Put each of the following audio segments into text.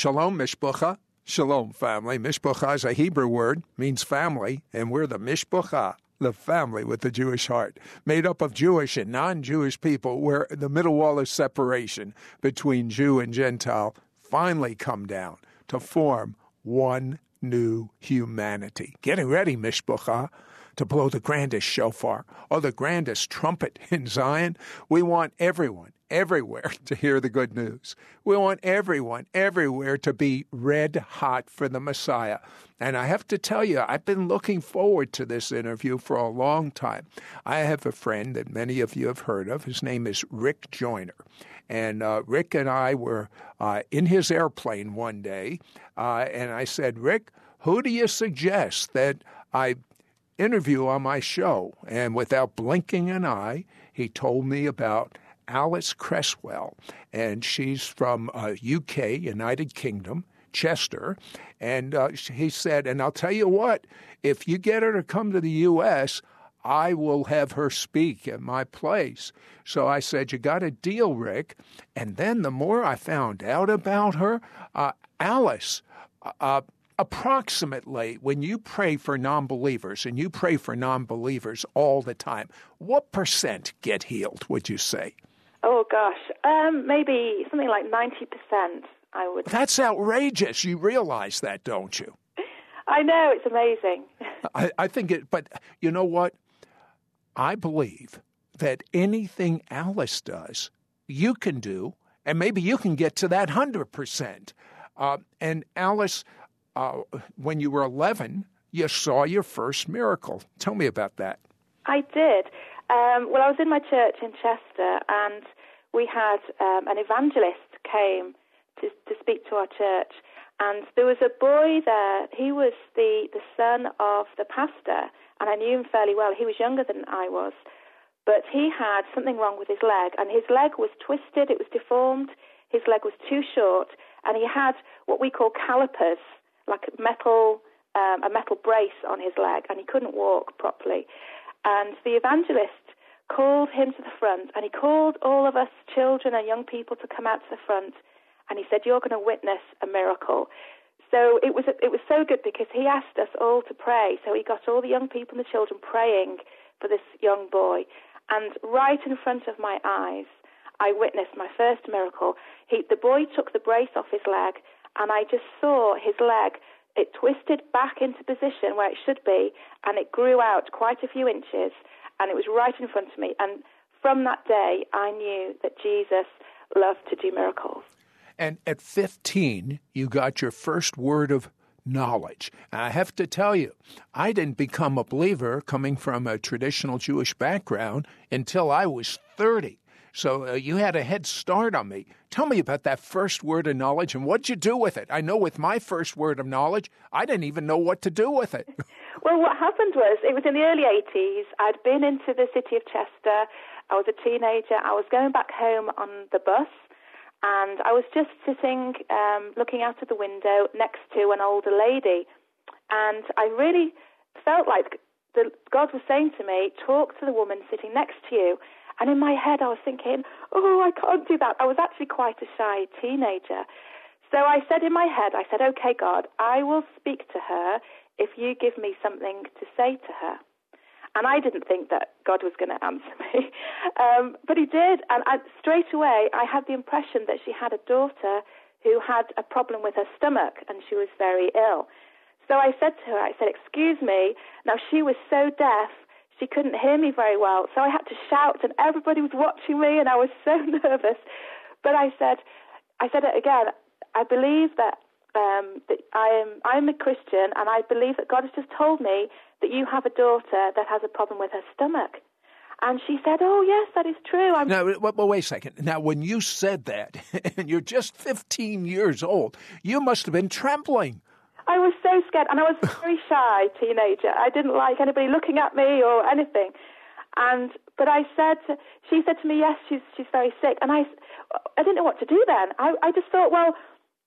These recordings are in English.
Shalom Mishpucha. Shalom family. Mishpucha is a Hebrew word, means family, and we're the Mishpucha, the family with the Jewish heart, made up of Jewish and non Jewish people, where the middle wall of separation between Jew and Gentile finally come down to form one new humanity. Getting ready, Mishpucha, to blow the grandest shofar or the grandest trumpet in Zion. We want everyone, everywhere to hear the good news. We want everyone, everywhere to be red hot for the Messiah. And I have to tell you, I've been looking forward to this interview for a long time. I have a friend that many of you have heard of. His name is Rick Joyner. And uh, Rick and I were uh, in his airplane one day, uh, and I said, Rick, who do you suggest that I interview on my show? And without blinking an eye, he told me about Alyss Cresswell, and she's from uh, UK, United Kingdom, Chester. And uh, he said, and I'll tell you what, if you get her to come to the U.S., I will have her speak at my place. So I said, You got a deal, Rick. And then the more I found out about her, uh, Alyss, uh, approximately when you pray for non believers, and you pray for non believers all the time, what percent get healed, would you say? Oh, gosh. Um, maybe something like 90%, I would. That's outrageous. You realize that, don't you? I know, it's amazing. I, I think it, but you know what? I believe that anything Alyss does, you can do, and maybe you can get to that 100%. Uh, and Alyss, uh, when you were 11, you saw your first miracle. Tell me about that. I did. Um, well, I was in my church in Chester, and we had um, an evangelist came to, to speak to our church, and there was a boy there. He was the, the son of the pastor, and I knew him fairly well. He was younger than I was, but he had something wrong with his leg, and his leg was twisted, it was deformed, his leg was too short, and he had what we call calipers, like metal, um, a metal brace on his leg, and he couldn't walk properly. And the evangelist called him to the front, and he called all of us children and young people to come out to the front, and he said, "You're going to witness a miracle." So it was it was so good because he asked us all to pray. So he got all the young people and the children praying for this young boy, and right in front of my eyes, I witnessed my first miracle. He, the boy took the brace off his leg, and I just saw his leg. It twisted back into position where it should be, and it grew out quite a few inches, and it was right in front of me. And from that day, I knew that Jesus loved to do miracles. And at 15, you got your first word of knowledge. And I have to tell you, I didn't become a believer coming from a traditional Jewish background until I was 30. So uh, you had a head start on me. Tell me about that first word of knowledge and what'd you do with it? I know with my first word of knowledge, I didn't even know what to do with it. well, what happened was it was in the early 80s. I'd been into the city of Chester. I was a teenager. I was going back home on the bus and I was just sitting, um, looking out of the window next to an older lady, and I really felt like the, God was saying to me, "Talk to the woman sitting next to you." And in my head, I was thinking, "Oh, I can't do that." I was actually quite a shy teenager, so I said in my head, "I said, okay, God, I will speak to her if you give me something to say to her." And I didn't think that God was going to answer me. Um, but He did. And I, straight away, I had the impression that she had a daughter who had a problem with her stomach and she was very ill. So I said to her, I said, Excuse me. Now, she was so deaf, she couldn't hear me very well. So I had to shout, and everybody was watching me, and I was so nervous. But I said, I said it again. I believe that um, that I am I'm a Christian, and I believe that God has just told me that you have a daughter that has a problem with her stomach. And she said, "Oh yes, that is true." I'm now, well, wait a second. Now, when you said that, and you're just 15 years old, you must have been trembling. I was so scared, and I was a very shy teenager. I didn't like anybody looking at me or anything. And but I said, she said to me, "Yes, she's she's very sick." And I, I didn't know what to do then. I I just thought, well,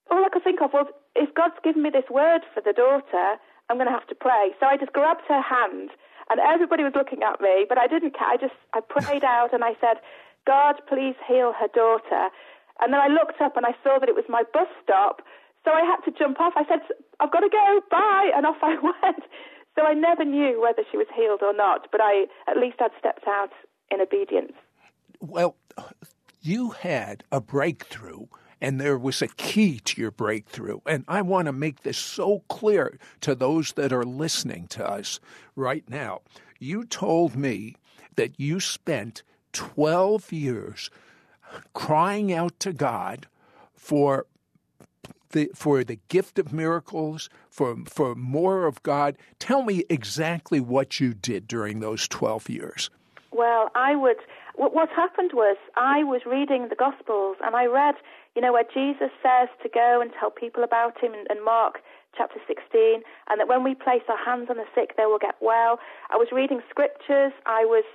all I could think of was if God's given me this word for the daughter, I'm going to have to pray. So I just grabbed her hand, and everybody was looking at me, but I didn't care. I just I prayed out and I said, God, please heal her daughter. And then I looked up and I saw that it was my bus stop. So I had to jump off. I said, I've got to go, bye, and off I went. So I never knew whether she was healed or not, but I at least I'd stepped out in obedience. Well, you had a breakthrough and there was a key to your breakthrough. And I want to make this so clear to those that are listening to us right now. You told me that you spent 12 years crying out to God for the, for the gift of miracles, for for more of God. Tell me exactly what you did during those 12 years. Well, I would what, what happened was I was reading the Gospels and I read, you know, where Jesus says to go and tell people about him in Mark chapter 16, and that when we place our hands on the sick, they will get well. I was reading scriptures. I was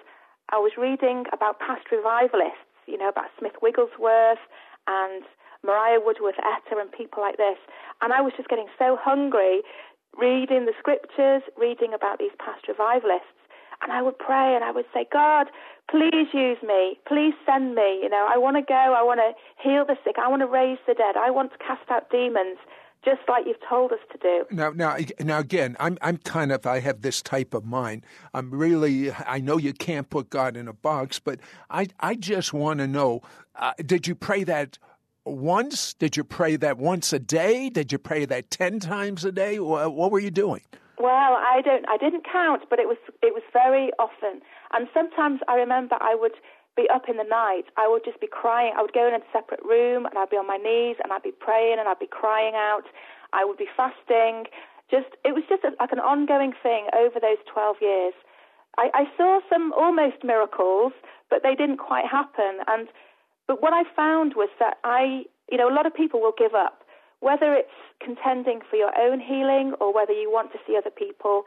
I was reading about past revivalists, you know, about Smith Wigglesworth and Maria Woodworth Etter and people like this. And I was just getting so hungry reading the scriptures, reading about these past revivalists. And I would pray and I would say, God, please use me. Please send me. You know, I want to go. I want to heal the sick. I want to raise the dead. I want to cast out demons just like you've told us to do. Now, now, now, again, I'm, I'm kind of, I have this type of mind. I'm really, I know you can't put God in a box, but I, I just want to know, uh, did you pray that once? Did you pray that once a day? Did you pray that ten times a day? What were you doing? Well, I don't. I didn't count, but it was it was very often. And sometimes I remember I would be up in the night. I would just be crying. I would go in a separate room and I'd be on my knees and I'd be praying and I'd be crying out. I would be fasting. Just it was just a, like an ongoing thing over those twelve years. I, I saw some almost miracles, but they didn't quite happen. And but what I found was that I, you know, a lot of people will give up whether it's contending for your own healing or whether you want to see other people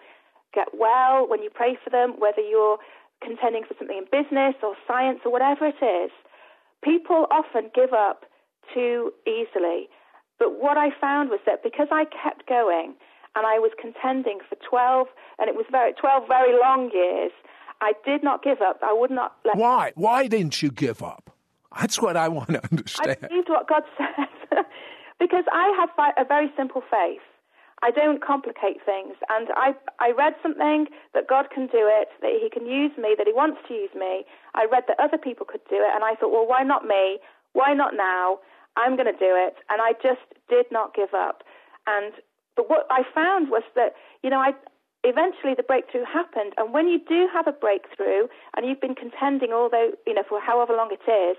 get well when you pray for them, whether you're contending for something in business or science or whatever it is, people often give up too easily. But what I found was that because I kept going and I was contending for 12, and it was very 12 very long years, I did not give up. I would not let. Why? Why didn't you give up? That's what I want to understand. I believed what God said. Because I have a very simple faith. I don't complicate things. And I, I read something that God can do it, that He can use me, that He wants to use me. I read that other people could do it, and I thought, well, why not me? Why not now? I'm going to do it. And I just did not give up. And but what I found was that, you know, I eventually the breakthrough happened. And when you do have a breakthrough, and you've been contending, although you know, for however long it is,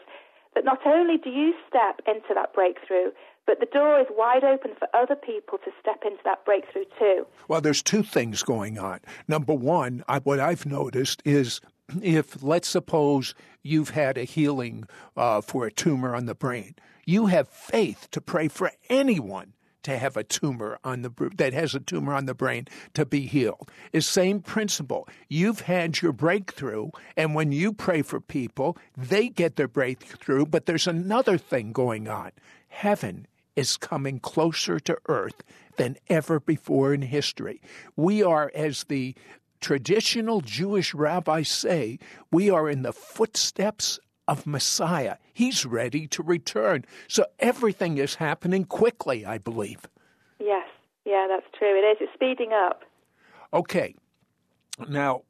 that not only do you step into that breakthrough, but the door is wide open for other people to step into that breakthrough too. Well, there's two things going on. Number one, I, what I've noticed is if, let's suppose, you've had a healing uh, for a tumor on the brain, you have faith to pray for anyone to have a tumor on the that has a tumor on the brain to be healed. Is same principle. You've had your breakthrough, and when you pray for people, they get their breakthrough. But there's another thing going on. Heaven is coming closer to earth than ever before in history. We are, as the traditional Jewish rabbis say, we are in the footsteps of Messiah. He's ready to return. So everything is happening quickly, I believe. Yes, yeah, that's true. It is. It's speeding up. Okay. Now,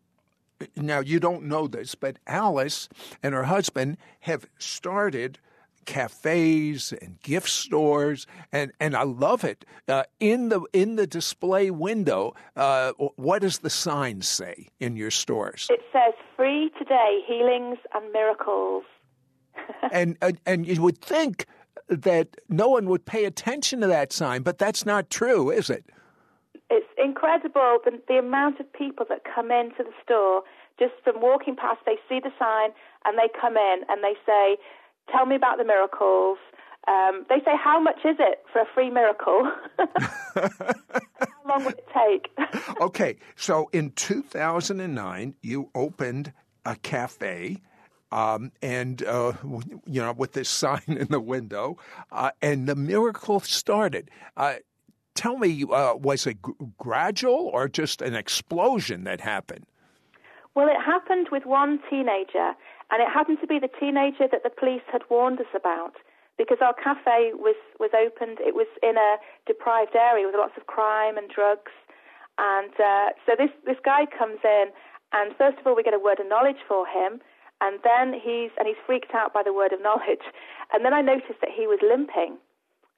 now you don't know this, but Alice and her husband have started cafes and gift stores, and, and I love it. Uh, in the in the display window, uh, what does the sign say in your stores? It says "Free today, healings and miracles." and, and and you would think that no one would pay attention to that sign, but that's not true, is it? It's incredible the, the amount of people that come into the store just from walking past. They see the sign and they come in and they say Tell me about the miracles. Um, they say, How much is it for a free miracle? How long would it take? okay, so in 2009, you opened a cafe. Um, and uh, you know, with this sign in the window, uh, and the miracle started. Uh, tell me, uh, was it g- gradual or just an explosion that happened? Well, it happened with one teenager, and it happened to be the teenager that the police had warned us about. Because our cafe was, was opened. It was in a deprived area with lots of crime and drugs. And uh, so this, this guy comes in, and first of all, we get a word of knowledge for him. And then he's, and he's freaked out by the word of knowledge. And then I noticed that he was limping.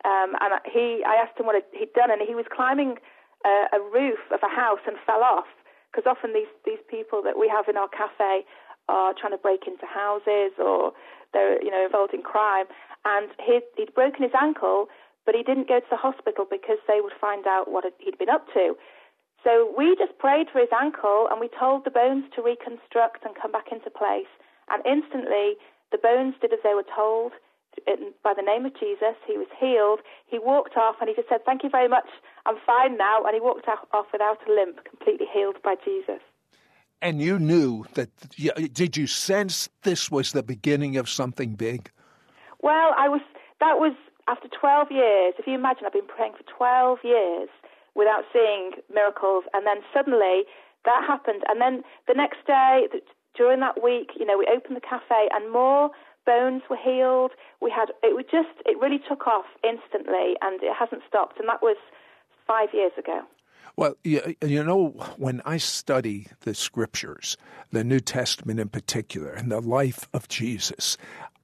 Um, and he, I asked him what he'd done, and he was climbing a, a roof of a house and fell off. Because often these, these people that we have in our cafe are trying to break into houses or they're you know involved in crime. And he'd, he'd broken his ankle, but he didn't go to the hospital because they would find out what he'd been up to. So we just prayed for his ankle and we told the bones to reconstruct and come back into place. And instantly, the bones did as they were told by the name of Jesus. He was healed. He walked off and he just said, Thank you very much. I'm fine now. And he walked off without a limp, completely healed by Jesus. And you knew that, did you sense this was the beginning of something big? Well, I was, that was after 12 years. If you imagine, I've been praying for 12 years without seeing miracles. And then suddenly that happened. And then the next day, during that week, you know, we opened the cafe and more bones were healed. We had, it was just, it really took off instantly and it hasn't stopped. And that was five years ago. Well, you, you know, when I study the scriptures, the New Testament in particular, and the life of Jesus,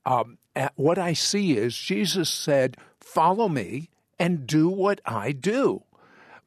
um, what I see is Jesus said, Follow me and do what I do.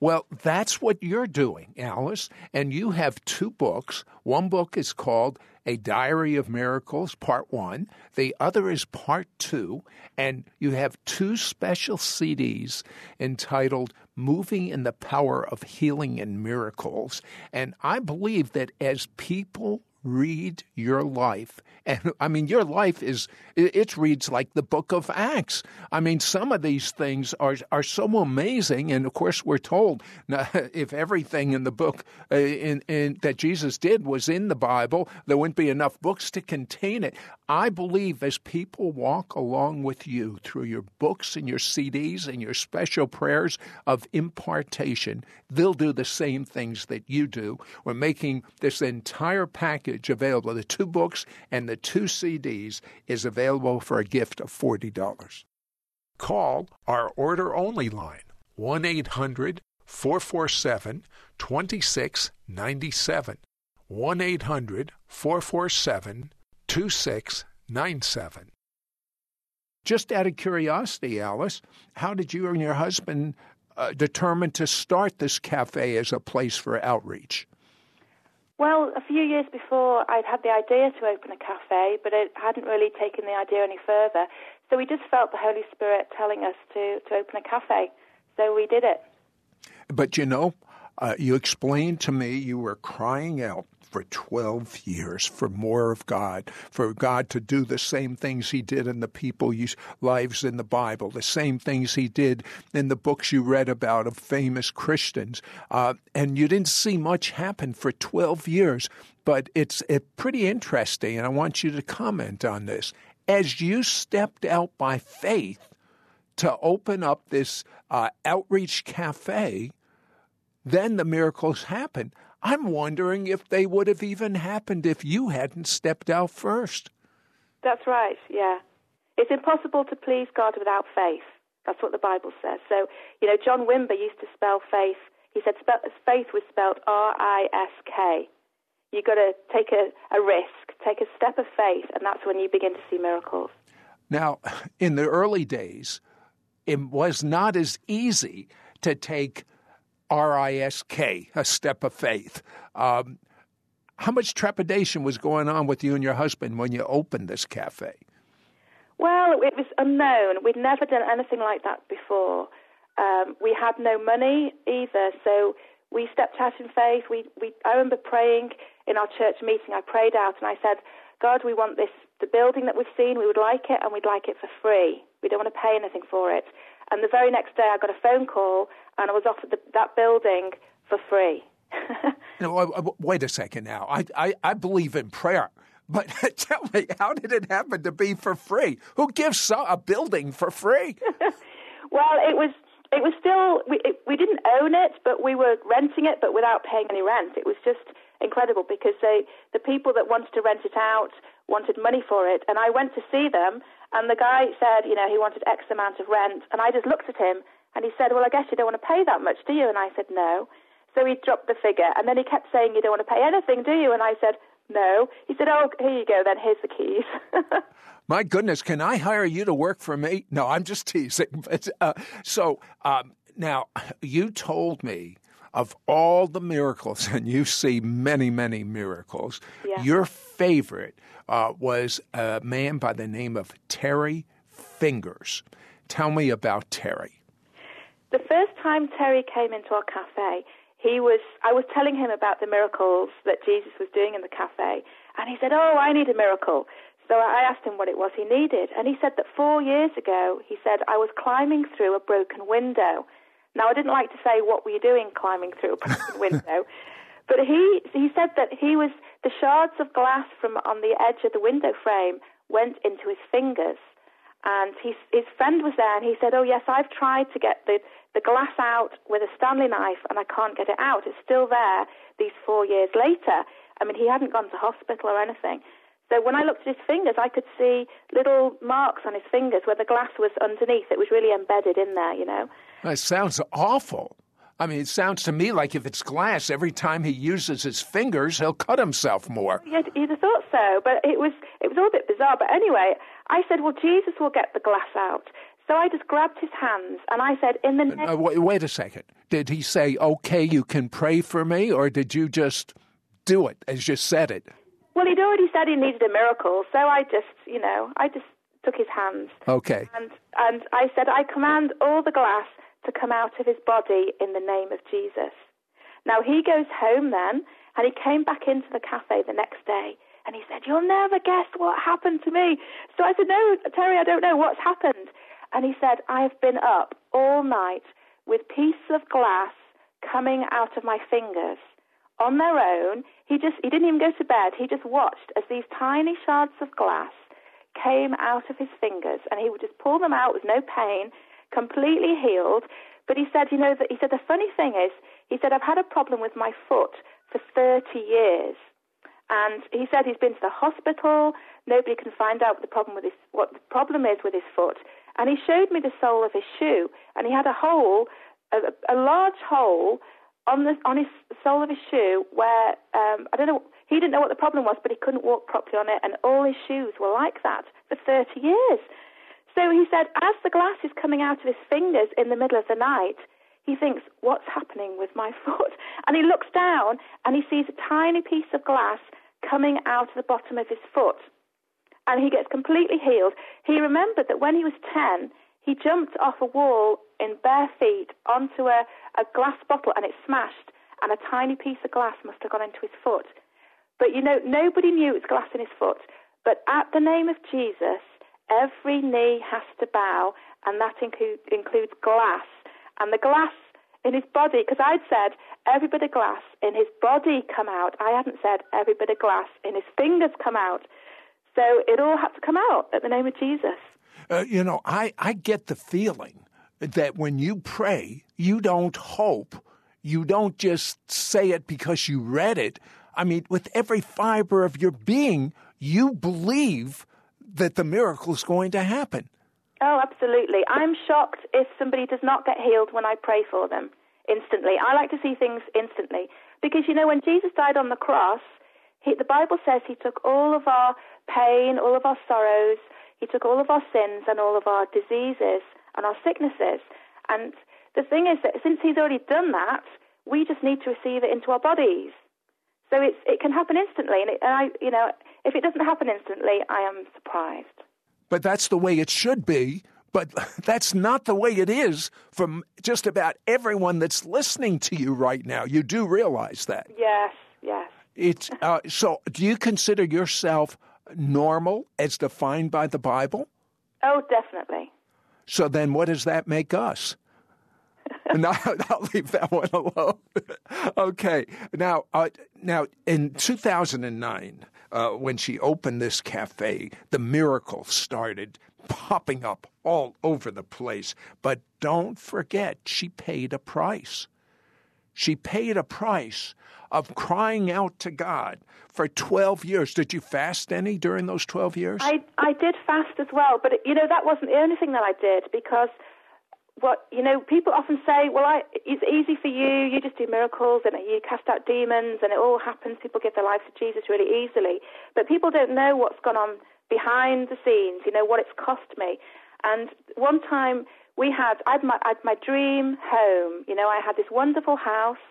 Well, that's what you're doing, Alyss. And you have two books. One book is called A Diary of Miracles, Part One. The other is Part Two. And you have two special CDs entitled Moving in the Power of Healing and Miracles. And I believe that as people read your life. And I mean, your life is, it reads like the book of Acts. I mean, some of these things are, are so amazing. And of course, we're told if everything in the book uh, in, in, that Jesus did was in the Bible, there wouldn't be enough books to contain it. I believe as people walk along with you through your books and your CDs and your special prayers of impartation, they'll do the same things that you do. We're making this entire package available. The two books and the two CDs is available for a gift of $40. Call our order only line 1 800 447 2697. 1 800 447 2697. Just out of curiosity, Alyss, how did you and your husband uh, determine to start this cafe as a place for outreach? Well, a few years before, I'd had the idea to open a cafe, but it hadn't really taken the idea any further. So we just felt the Holy Spirit telling us to, to open a cafe. So we did it. But you know, uh, you explained to me you were crying out for 12 years for more of God, for God to do the same things He did in the people's lives in the Bible, the same things He did in the books you read about of famous Christians. Uh, and you didn't see much happen for 12 years, but it's it pretty interesting, and I want you to comment on this. As you stepped out by faith to open up this uh, outreach cafe, then the miracles happened. I'm wondering if they would have even happened if you hadn't stepped out first. That's right, yeah. It's impossible to please God without faith. That's what the Bible says. So, you know, John Wimber used to spell faith. He said faith was spelled R I S K. You've got to take a, a risk, take a step of faith, and that's when you begin to see miracles. Now, in the early days, it was not as easy to take R I S K, a step of faith. Um, how much trepidation was going on with you and your husband when you opened this cafe? Well, it was unknown. We'd never done anything like that before. Um, we had no money either, so we stepped out in faith. We, we, I remember praying in our church meeting. I prayed out and I said, God, we want this, the building that we've seen, we would like it and we'd like it for free. We don't want to pay anything for it. And the very next day, I got a phone call, and I was offered the, that building for free. no, uh, wait a second now. I, I, I believe in prayer. But tell me, how did it happen to be for free? Who gives a building for free? well, it was it was still we it, we didn't own it, but we were renting it, but without paying any rent. It was just incredible because they the people that wanted to rent it out wanted money for it, and I went to see them, And the guy said, you know, he wanted X amount of rent. And I just looked at him and he said, well, I guess you don't want to pay that much, do you? And I said, no. So he dropped the figure. And then he kept saying, you don't want to pay anything, do you? And I said, no. He said, oh, here you go, then here's the keys. My goodness, can I hire you to work for me? No, I'm just teasing. But, uh, so um, now you told me of all the miracles, and you see many, many miracles, yeah. your favorite uh, was a man by the name of Terry Fingers. Tell me about Terry. The first time Terry came into our cafe, he was I was telling him about the miracles that Jesus was doing in the cafe, and he said, "Oh, I need a miracle." So I asked him what it was he needed, and he said that four years ago, he said, I was climbing through a broken window. Now, I didn't like to say, What were you doing climbing through a broken window? But he, he said that he was, the shards of glass from on the edge of the window frame went into his fingers. And he, his friend was there, and he said, Oh, yes, I've tried to get the, the glass out with a Stanley knife, and I can't get it out. It's still there these four years later. I mean, he hadn't gone to hospital or anything. So when I looked at his fingers, I could see little marks on his fingers where the glass was underneath. It was really embedded in there, you know. That sounds awful. I mean, it sounds to me like if it's glass, every time he uses his fingers, he'll cut himself more. You'd, you'd have thought so, but it was it was all a bit bizarre. But anyway, I said, "Well, Jesus will get the glass out." So I just grabbed his hands and I said, "In the name." Uh, wait, wait a second. Did he say, "Okay, you can pray for me," or did you just do it as you said it? Well, he'd already said he needed a miracle, so I just, you know, I just took his hands. Okay. And and I said, I command all the glass to come out of his body in the name of Jesus. Now he goes home then, and he came back into the cafe the next day, and he said, You'll never guess what happened to me. So I said, No, Terry, I don't know what's happened. And he said, I've been up all night with pieces of glass coming out of my fingers on their own. He just he didn't even go to bed. He just watched as these tiny shards of glass came out of his fingers, and he would just pull them out with no pain, completely healed. But he said, you know, that he said the funny thing is, he said I've had a problem with my foot for 30 years. And he said he's been to the hospital. Nobody can find out what the problem with his what the problem is with his foot. And he showed me the sole of his shoe, and he had a hole, a, a large hole on the on his sole of his shoe where um, I don't know. He didn't know what the problem was, but he couldn't walk properly on it, and all his shoes were like that for 30 years. So he said, as the glass is coming out of his fingers in the middle of the night, he thinks, "What's happening with my foot?" And he looks down and he sees a tiny piece of glass coming out of the bottom of his foot, and he gets completely healed. He remembered that when he was 10, he jumped off a wall in bare feet onto a, a glass bottle and it smashed, and a tiny piece of glass must have gone into his foot. But you know, nobody knew it was glass in his foot. But at the name of Jesus, every knee has to bow, and that include, includes glass. And the glass in his body, because I'd said every bit of glass in his body come out. I hadn't said every bit of glass in his fingers come out. So it all had to come out at the name of Jesus. Uh, you know, I, I get the feeling that when you pray, you don't hope. You don't just say it because you read it. I mean, with every fiber of your being, you believe that the miracle is going to happen. Oh, absolutely. I'm shocked if somebody does not get healed when I pray for them instantly. I like to see things instantly because, you know, when Jesus died on the cross, he, the Bible says he took all of our pain, all of our sorrows, he took all of our sins and all of our diseases and our sicknesses. And the thing is that since he's already done that, we just need to receive it into our bodies. So it's, it can happen instantly. And, it, and I, you know, if it doesn't happen instantly, I am surprised. But that's the way it should be. But that's not the way it is from just about everyone that's listening to you right now. You do realize that. Yes, yes. It's uh, so. Do you consider yourself normal as defined by the Bible? Oh, definitely. So then, what does that make us? no, I'll leave that one alone. okay. Now, uh, now in 2009, uh, when she opened this cafe, the miracles started popping up all over the place. But don't forget, she paid a price. She paid a price of crying out to God for 12 years. Did you fast any during those 12 years? I, I did fast as well, but you know, that wasn't the only thing that I did because what you know, people often say, "Well, I, it's easy for you. You just do miracles and you cast out demons, and it all happens. People give their lives to Jesus really easily." But people don't know what's gone on behind the scenes. You know what it's cost me. And one time we had, I had my, I had my dream home. You know, I had this wonderful house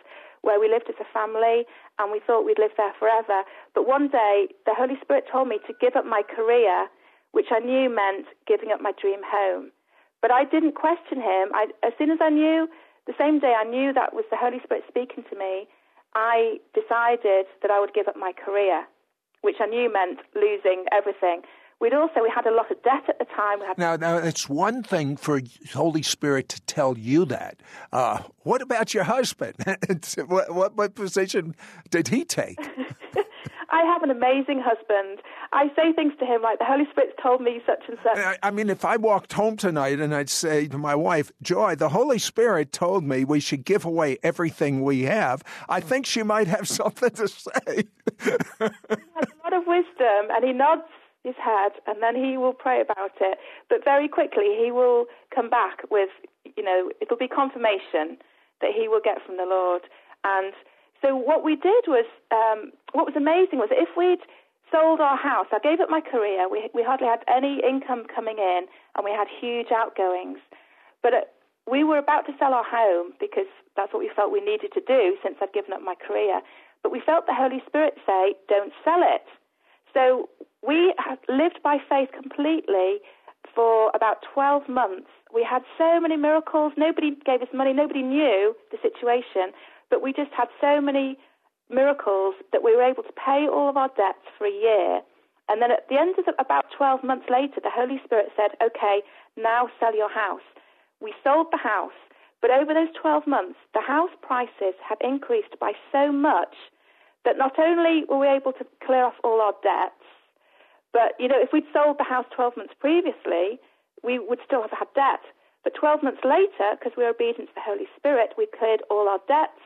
where we lived as a family and we thought we'd live there forever. But one day, the Holy Spirit told me to give up my career, which I knew meant giving up my dream home. But I didn't question him. I, as soon as I knew, the same day I knew that was the Holy Spirit speaking to me, I decided that I would give up my career, which I knew meant losing everything. We'd also we had a lot of debt at the time. now, now it's one thing for Holy Spirit to tell you that. Uh, what about your husband? what, what, what position did he take? I have an amazing husband. I say things to him like the Holy Spirit's told me such and such. I, I mean, if I walked home tonight and I'd say to my wife, Joy, the Holy Spirit told me we should give away everything we have, I think she might have something to say. he has a lot of wisdom and he nods his head and then he will pray about it. But very quickly he will come back with, you know, it'll be confirmation that he will get from the Lord. And so what we did was, um, what was amazing was if we'd sold our house, I gave up my career, we, we hardly had any income coming in and we had huge outgoings. But uh, we were about to sell our home because that's what we felt we needed to do since I'd given up my career. But we felt the Holy Spirit say, don't sell it. So we lived by faith completely for about 12 months. We had so many miracles. Nobody gave us money. Nobody knew the situation. But we just had so many miracles that we were able to pay all of our debts for a year. And then at the end of the, about 12 months later, the Holy Spirit said, okay, now sell your house. We sold the house. But over those 12 months, the house prices had increased by so much that not only were we able to clear off all our debts, but, you know, if we'd sold the house 12 months previously, we would still have had debt. But 12 months later, because we were obedient to the Holy Spirit, we cleared all our debts.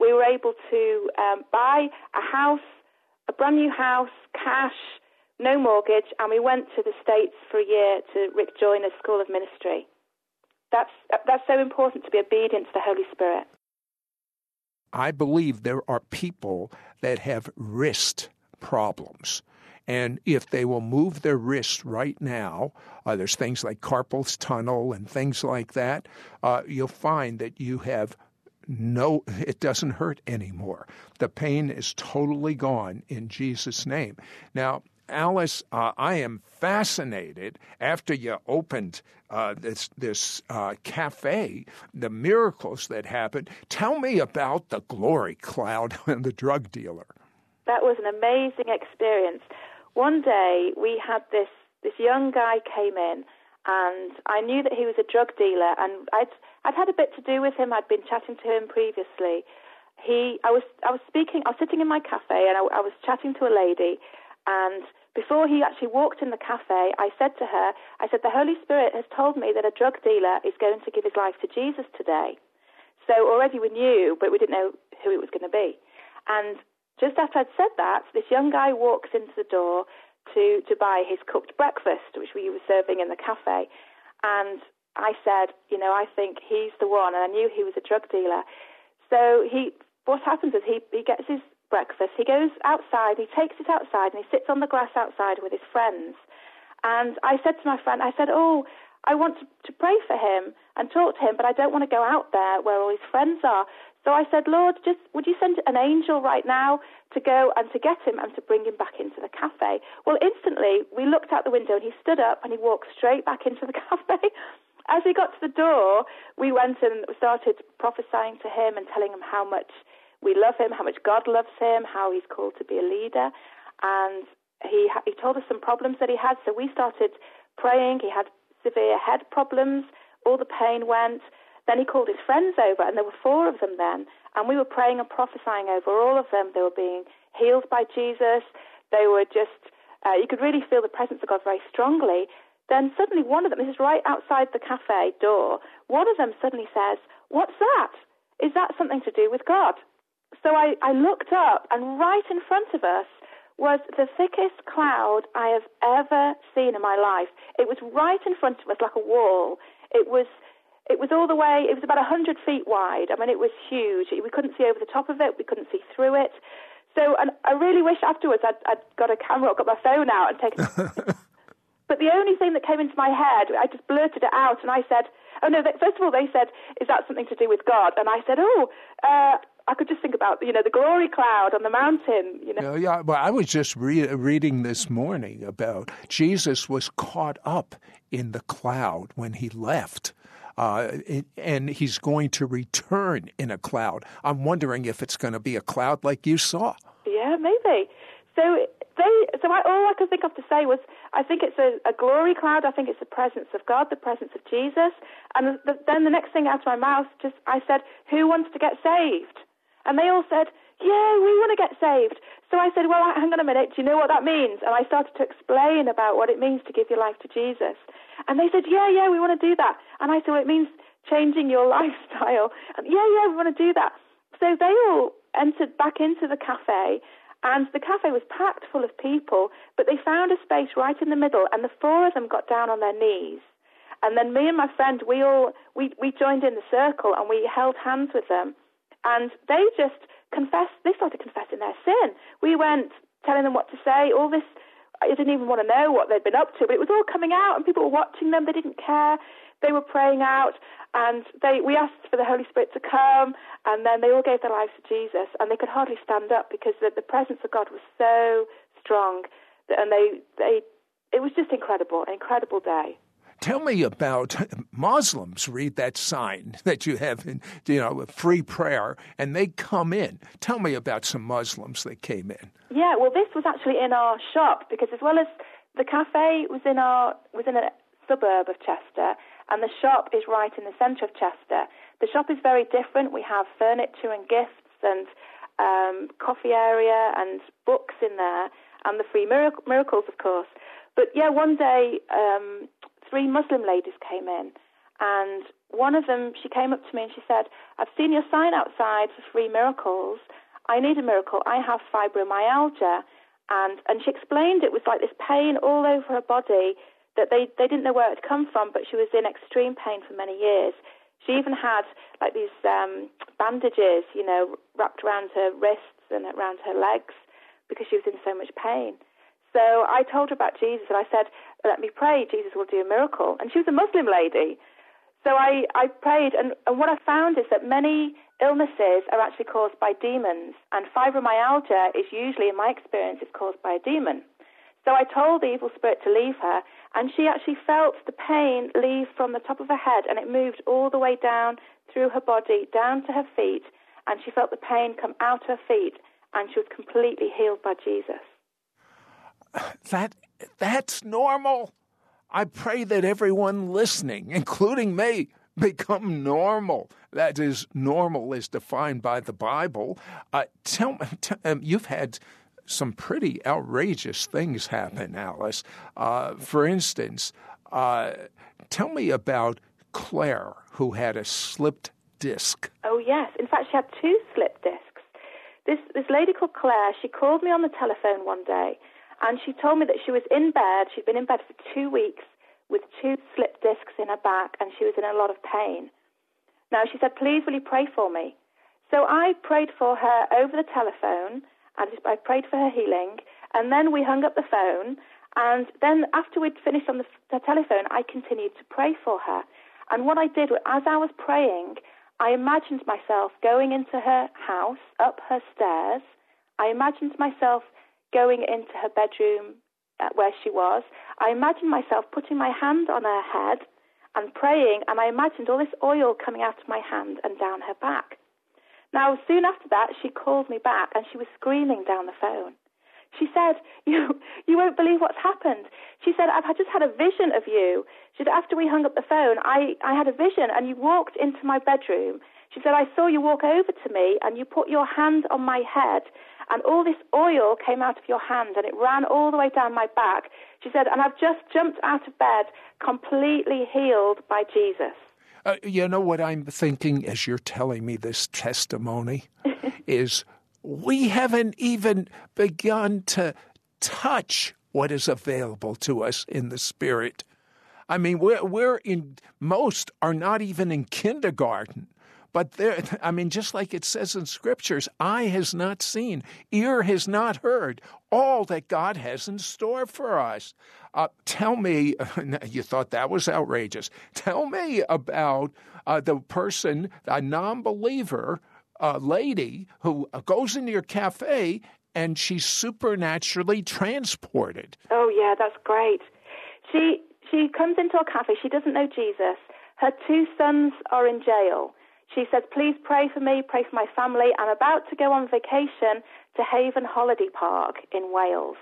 We were able to um, buy a house, a brand new house, cash, no mortgage, and we went to the States for a year to Rick Joyner's School of Ministry. That's, that's so important to be obedient to the Holy Spirit. I believe there are people that have wrist problems. And if they will move their wrist right now, uh, there's things like carpal tunnel and things like that, uh, you'll find that you have no, it doesn't hurt anymore. The pain is totally gone in Jesus' name. Now, Alyss, uh, I am fascinated after you opened uh, this this uh, cafe, the miracles that happened. Tell me about the glory cloud and the drug dealer. That was an amazing experience. One day we had this this young guy came in, and I knew that he was a drug dealer, and I'd I'd had a bit to do with him. I'd been chatting to him previously. He, I was, I was speaking. I was sitting in my cafe, and I, I was chatting to a lady, and before he actually walked in the cafe, I said to her, I said, the Holy Spirit has told me that a drug dealer is going to give his life to Jesus today. So already we knew, but we didn't know who it was going to be. And just after I'd said that, this young guy walks into the door to, to buy his cooked breakfast, which we were serving in the cafe. And I said, you know, I think he's the one. And I knew he was a drug dealer. So he, what happens is he, he gets his breakfast. He goes outside, he takes it outside, and he sits on the grass outside with his friends. And I said to my friend, I said, Oh, I want to, to pray for him and talk to him, but I don't want to go out there where all his friends are. So I said, Lord, just would you send an angel right now to go and to get him and to bring him back into the cafe? Well, instantly we looked out the window and he stood up and he walked straight back into the cafe. As we got to the door, we went and started prophesying to him and telling him how much we love him, how much God loves him, how he's called to be a leader. And he, he told us some problems that he had. So we started praying. He had severe head problems. All the pain went. Then he called his friends over, and there were four of them then. And we were praying and prophesying over all of them. They were being healed by Jesus. They were just, uh, you could really feel the presence of God very strongly. Then suddenly one of them, this is right outside the cafe door, one of them suddenly says, What's that? is that something to do with God? So I, I looked up, and right in front of us was the thickest cloud I have ever seen in my life. It was right in front of us, like a wall. It was it was all the way, it was about 100 feet wide. I mean, it was huge. We couldn't see over the top of it, we couldn't see through it. So, and I really wish afterwards I'd, I'd got a camera or got my phone out and taken. but the only thing that came into my head, I just blurted it out and I said, oh no, first of all, they said, is that something to do with God? And I said, oh, uh, I could just think about you know the glory cloud on the mountain. You know. Yeah, well, I was just re- reading this morning about Jesus was caught up in the cloud when he left. Uh, and he's going to return in a cloud. I'm wondering if it's going to be a cloud like you saw. Yeah, maybe. So they, so I, all I could think of to say was, I think it's a, a glory cloud. I think it's the presence of God, the presence of Jesus. And the, then the next thing out of my mouth, just I said, "Who wants to get saved?" And they all said, yeah, we want to get saved. So I said, well, hang on a minute. Do you know what that means? And I started to explain about what it means to give your life to Jesus. And they said, yeah, yeah, we want to do that. And I said, well, it means changing your lifestyle. And yeah, yeah, we want to do that. So they all entered back into the cafe and the cafe was packed full of people, but they found a space right in the middle and the four of them got down on their knees. And then me and my friend, we all, we, we joined in the circle and we held hands with them and they just confessed, they started confessing their sin. We went telling them what to say, all this. I didn't even want to know what they'd been up to, but it was all coming out, and people were watching them. They didn't care. They were praying out, and they we asked for the Holy Spirit to come, and then they all gave their lives to Jesus, and they could hardly stand up because the, the presence of God was so strong, and they they it was just incredible, an incredible day. Tell me about Muslims read that sign that you have in, you know, free prayer, and they come in. Tell me about some Muslims that came in. Yeah, well, this was actually in our shop because as well as the cafe was in our was in a suburb of Chester, and the shop is right in the centre of Chester. The shop is very different. We have furniture and gifts and um, coffee area and books in there, and the free miracles, of course. But yeah, one day um, three Muslim ladies came in, and one of them, she came up to me and she said, I've seen your sign outside for free miracles. I need a miracle. I have fibromyalgia. And, and she explained it was like this pain all over her body that they, they didn't know where it had come from, but she was in extreme pain for many years. She even had like these um, bandages, you know, wrapped around her wrists and around her legs because she was in so much pain. So I told her about Jesus and I said, let me pray, Jesus will do a miracle. And she was a Muslim lady. So I, I prayed, and, and what I found is that many illnesses are actually caused by demons, and fibromyalgia is usually, in my experience, is caused by a demon. So I told the evil spirit to leave her, and she actually felt the pain leave from the top of her head, and it moved all the way down through her body, down to her feet, and she felt the pain come out her feet, and she was completely healed by Jesus. That that's normal. I pray that everyone listening, including me, become normal. That is, normal is defined by the Bible. Uh, tell me, t- um, you've had some pretty outrageous things happen, Alyss. Uh, for instance, uh, tell me about Claire, who had a slipped disc. Oh, yes. In fact, she had two slipped discs. This, this lady called Claire, she called me on the telephone one day and she told me that she was in bed. She'd been in bed for two weeks with two slipped discs in her back, and she was in a lot of pain. Now, she said, Please, will you pray for me? So I prayed for her over the telephone, and I prayed for her healing, and then we hung up the phone. And then, after we'd finished on the, the telephone, I continued to pray for her. And what I did, was, as I was praying, I imagined myself going into her house, up her stairs. I imagined myself going into her bedroom uh, where she was, I imagined myself putting my hand on her head and praying, and I imagined all this oil coming out of my hand and down her back. Now, soon after that, she called me back and she was screaming down the phone. She said, "You, you won't believe what's happened." She said, "I've just had a vision of you." She said, "After we hung up the phone, I, I had a vision, and you walked into my bedroom." She said, "I saw you walk over to me, and you put your hand on my head, and all this oil came out of your hand and it ran all the way down my back. She said, and I've just jumped out of bed completely healed by Jesus. Uh, you know what I'm thinking as you're telling me this testimony is we haven't even begun to touch what is available to us in the Spirit. I mean, we're, we're in, most are not even in kindergarten. But there, I mean, just like it says in scriptures, eye has not seen, ear has not heard all that God has in store for us. Uh, tell me, you thought that was outrageous. Tell me about uh, the person, a non believer, a lady who goes into your cafe and she's supernaturally transported. Oh, yeah, that's great. She, she comes into a cafe, she doesn't know Jesus. Her two sons are in jail. She says, Please pray for me, pray for my family. I'm about to go on vacation to Haven Holiday Park in Wales.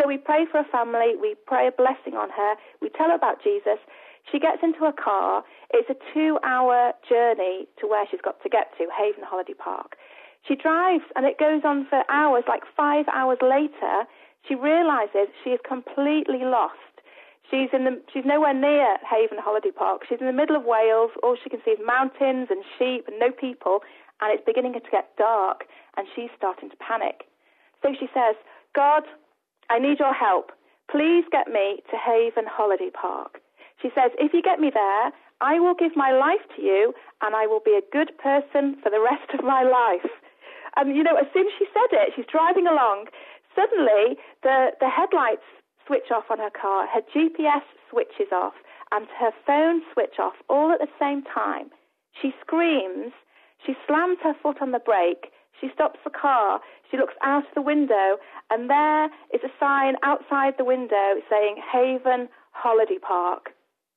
So we pray for her family, we pray a blessing on her, we tell her about Jesus. She gets into a car. It's a two hour journey to where she's got to get to, Haven Holiday Park. She drives and it goes on for hours, like five hours later, she realizes she is completely lost. She's in the, she's nowhere near Haven Holiday Park. She's in the middle of Wales. All she can see is mountains and sheep and no people. And it's beginning to get dark and she's starting to panic. So she says, God, I need your help. Please get me to Haven Holiday Park. She says, if you get me there, I will give my life to you and I will be a good person for the rest of my life. And, you know, as soon as she said it, she's driving along. Suddenly, the, the headlights switch off on her car, her GPS switches off, and her phone switch off all at the same time. She screams, she slams her foot on the brake, she stops the car, she looks out of the window, and there is a sign outside the window saying Haven Holiday Park.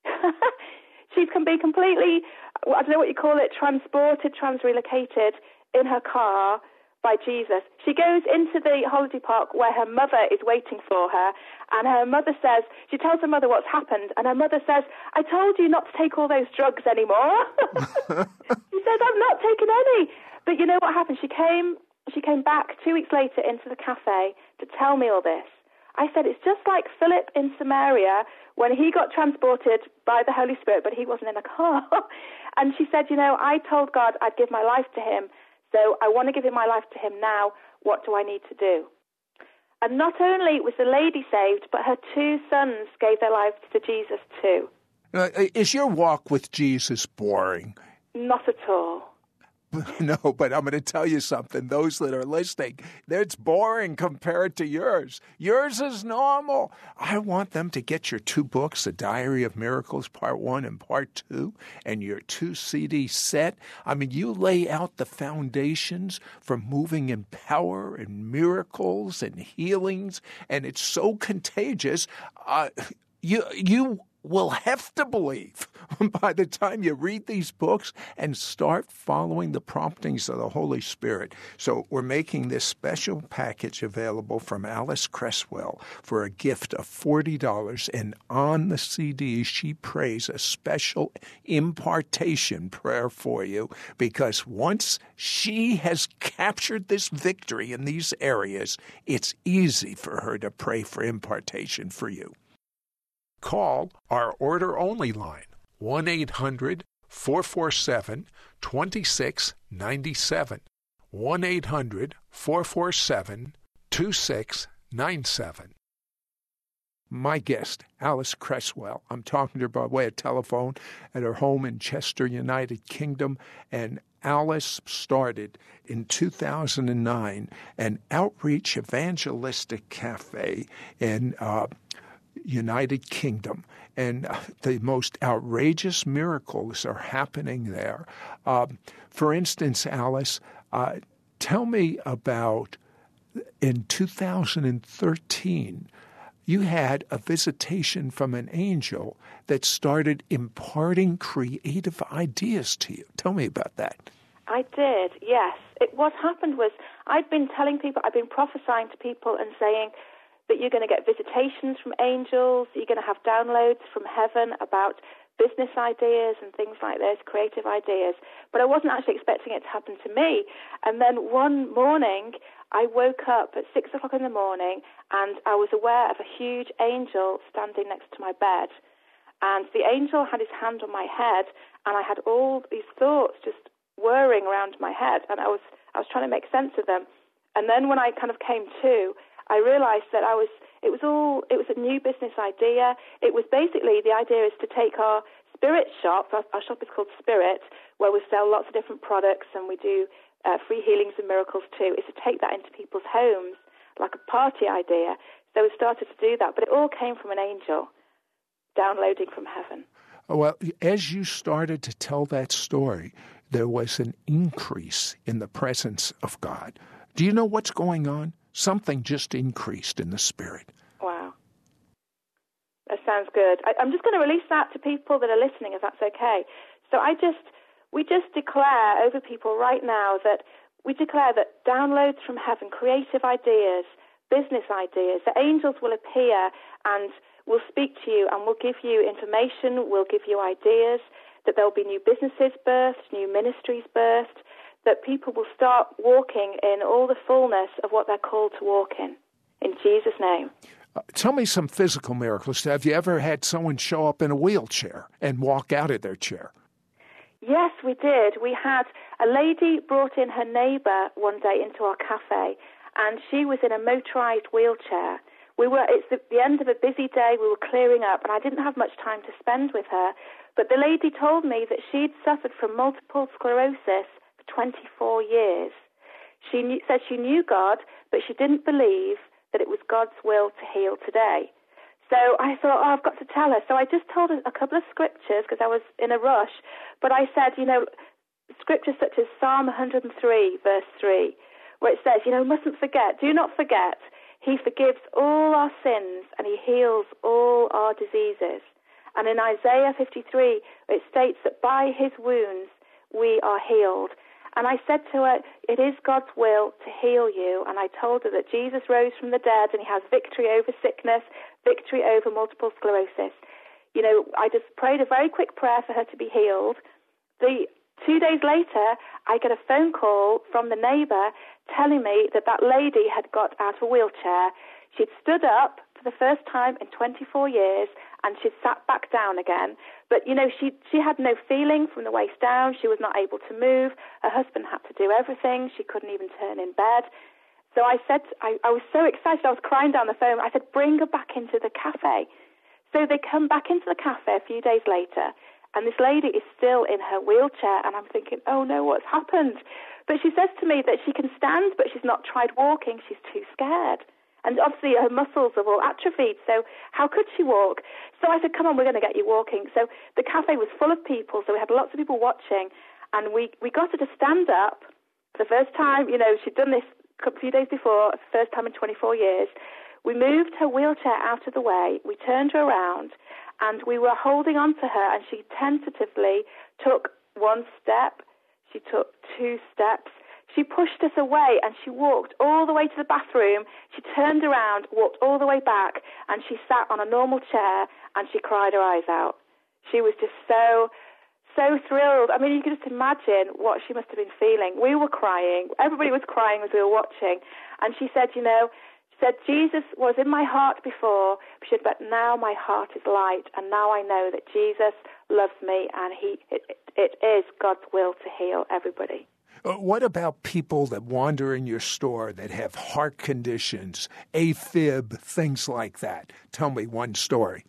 she can be completely, I don't know what you call it, transported, transrelocated in her car by Jesus. She goes into the holiday park where her mother is waiting for her, and her mother says, she tells her mother what's happened, and her mother says, I told you not to take all those drugs anymore. she says, I'm not taking any. But you know what happened? She came, she came back two weeks later into the cafe to tell me all this. I said, it's just like Philip in Samaria when he got transported by the Holy Spirit, but he wasn't in a car. and she said, you know, I told God I'd give my life to him so I want to give my life to him now. What do I need to do? And not only was the lady saved, but her two sons gave their lives to Jesus too. Uh, is your walk with Jesus boring? Not at all. No, but I'm going to tell you something. Those that are listening, it's boring compared to yours. Yours is normal. I want them to get your two books, The Diary of Miracles, Part One and Part Two, and your two CD set. I mean, you lay out the foundations for moving in power and miracles and healings, and it's so contagious. Uh, you you will have to believe by the time you read these books and start following the promptings of the Holy Spirit. So, we're making this special package available from Alyss Cresswell for a gift of $40. And on the CD, she prays a special impartation prayer for you because once she has captured this victory in these areas, it's easy for her to pray for impartation for you call our order only line 1 800 447 2697. 1 800 447 2697. My guest, Alyss Cresswell. I'm talking to her by way of telephone at her home in Chester, United Kingdom. And Alyss started in 2009 an outreach evangelistic cafe in uh, United Kingdom. And uh, the most outrageous miracles are happening there. Um, for instance, Alyss, uh, tell me about in 2013, you had a visitation from an angel that started imparting creative ideas to you. Tell me about that. I did, yes. It, what happened was I'd been telling people, I'd been prophesying to people and saying, that you're going to get visitations from angels, you're going to have downloads from heaven about business ideas and things like this, creative ideas. But I wasn't actually expecting it to happen to me. And then one morning, I woke up at six o'clock in the morning and I was aware of a huge angel standing next to my bed. And the angel had his hand on my head and I had all these thoughts just whirring around my head, and I was I was trying to make sense of them. And then when I kind of came to, I realised that I was it was all it was a new business idea. It was basically the idea is to take our spirit shop. Our, our shop is called Spirit, where we sell lots of different products and we do uh, free healings and miracles too. Is to take that into people's homes like a party idea. So we started to do that, but it all came from an angel downloading from heaven. Well, as you started to tell that story, there was an increase in the presence of God. Do you know what's going on? Something just increased in the spirit. Wow. That sounds good. I, am just going to release that to people that are listening, if that's okay. So I just, we just declare over people right now that we declare that downloads from heaven, creative ideas, business ideas, the angels will appear and will speak to you and will give you information, will give you ideas, that there'll be new businesses birthed, new ministries birthed, that people will start walking in all the fullness of what they're called to walk in. In Jesus' name. Uh, tell me some physical miracles. Have you ever had someone show up in a wheelchair and walk out of their chair? Yes, we did. We had a lady brought in her neighbour one day into our cafe, and she was in a motorised wheelchair. We were it's the, the end of a busy day. We were clearing up, and I didn't have much time to spend with her. But the lady told me that she'd suffered from multiple sclerosis 24 years. She knew, said she knew God, but she didn't believe that it was God's will to heal today. So I thought, oh, I've got to tell her. So I just told her a couple of scriptures because I was in a rush. But I said, you know, scriptures such as Psalm 103, verse 3, where it says, you know, mustn't forget, do not forget, he forgives all our sins and he heals all our diseases. And in Isaiah 53, it states that by his wounds we are healed. And I said to her, It is God's will to heal you. And I told her that Jesus rose from the dead and he has victory over sickness, victory over multiple sclerosis. You know, I just prayed a very quick prayer for her to be healed. The two days later, I get a phone call from the neighbor telling me that that lady had got out of a wheelchair. She'd stood up for the first time in 24 years and she'd sat back down again. But, you know, she, she had no feeling from the waist down. She was not able to move. Her husband had to do everything. She couldn't even turn in bed. So I said, I, I was so excited. I was crying down the phone. I said, bring her back into the cafe. So they come back into the cafe a few days later, and this lady is still in her wheelchair. And I'm thinking, oh no, what's happened? But she says to me that she can stand, but she's not tried walking. She's too scared. And obviously her muscles are all atrophied, so how could she walk? So I said, come on, we're going to get you walking. So the cafe was full of people, so we had lots of people watching, and we, we got her to stand up the first time. You know, she'd done this a few days before, first time in 24 years. We moved her wheelchair out of the way, we turned her around, and we were holding on to her, and she tentatively took one step, she took two steps, she pushed us away and she walked all the way to the bathroom. She turned around, walked all the way back, and she sat on a normal chair and she cried her eyes out. She was just so, so thrilled. I mean, you can just imagine what she must have been feeling. We were crying. Everybody was crying as we were watching. And she said, you know, she said, Jesus was in my heart before, she said, but now my heart is light, and now I know that Jesus loves me, and he, it, it is God's will to heal everybody. Uh, what about people that wander in your store that have heart conditions, AFib, things like that? Tell me one story.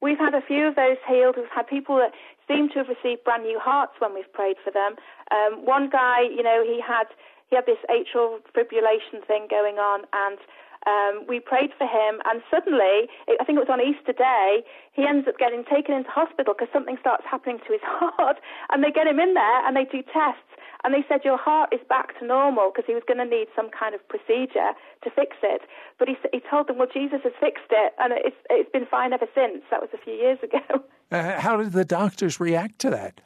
We've had a few of those healed. We've had people that seem to have received brand new hearts when we've prayed for them. Um, one guy, you know, he had he had this atrial fibrillation thing going on, and um, we prayed for him, and suddenly, I think it was on Easter Day, he ends up getting taken into hospital because something starts happening to his heart, and they get him in there and they do tests, and they said your heart is back to normal because he was going to need some kind of procedure to fix it. But he, he told them, well, Jesus has fixed it, and it's, it's been fine ever since. That was a few years ago. Uh, how did the doctors react to that?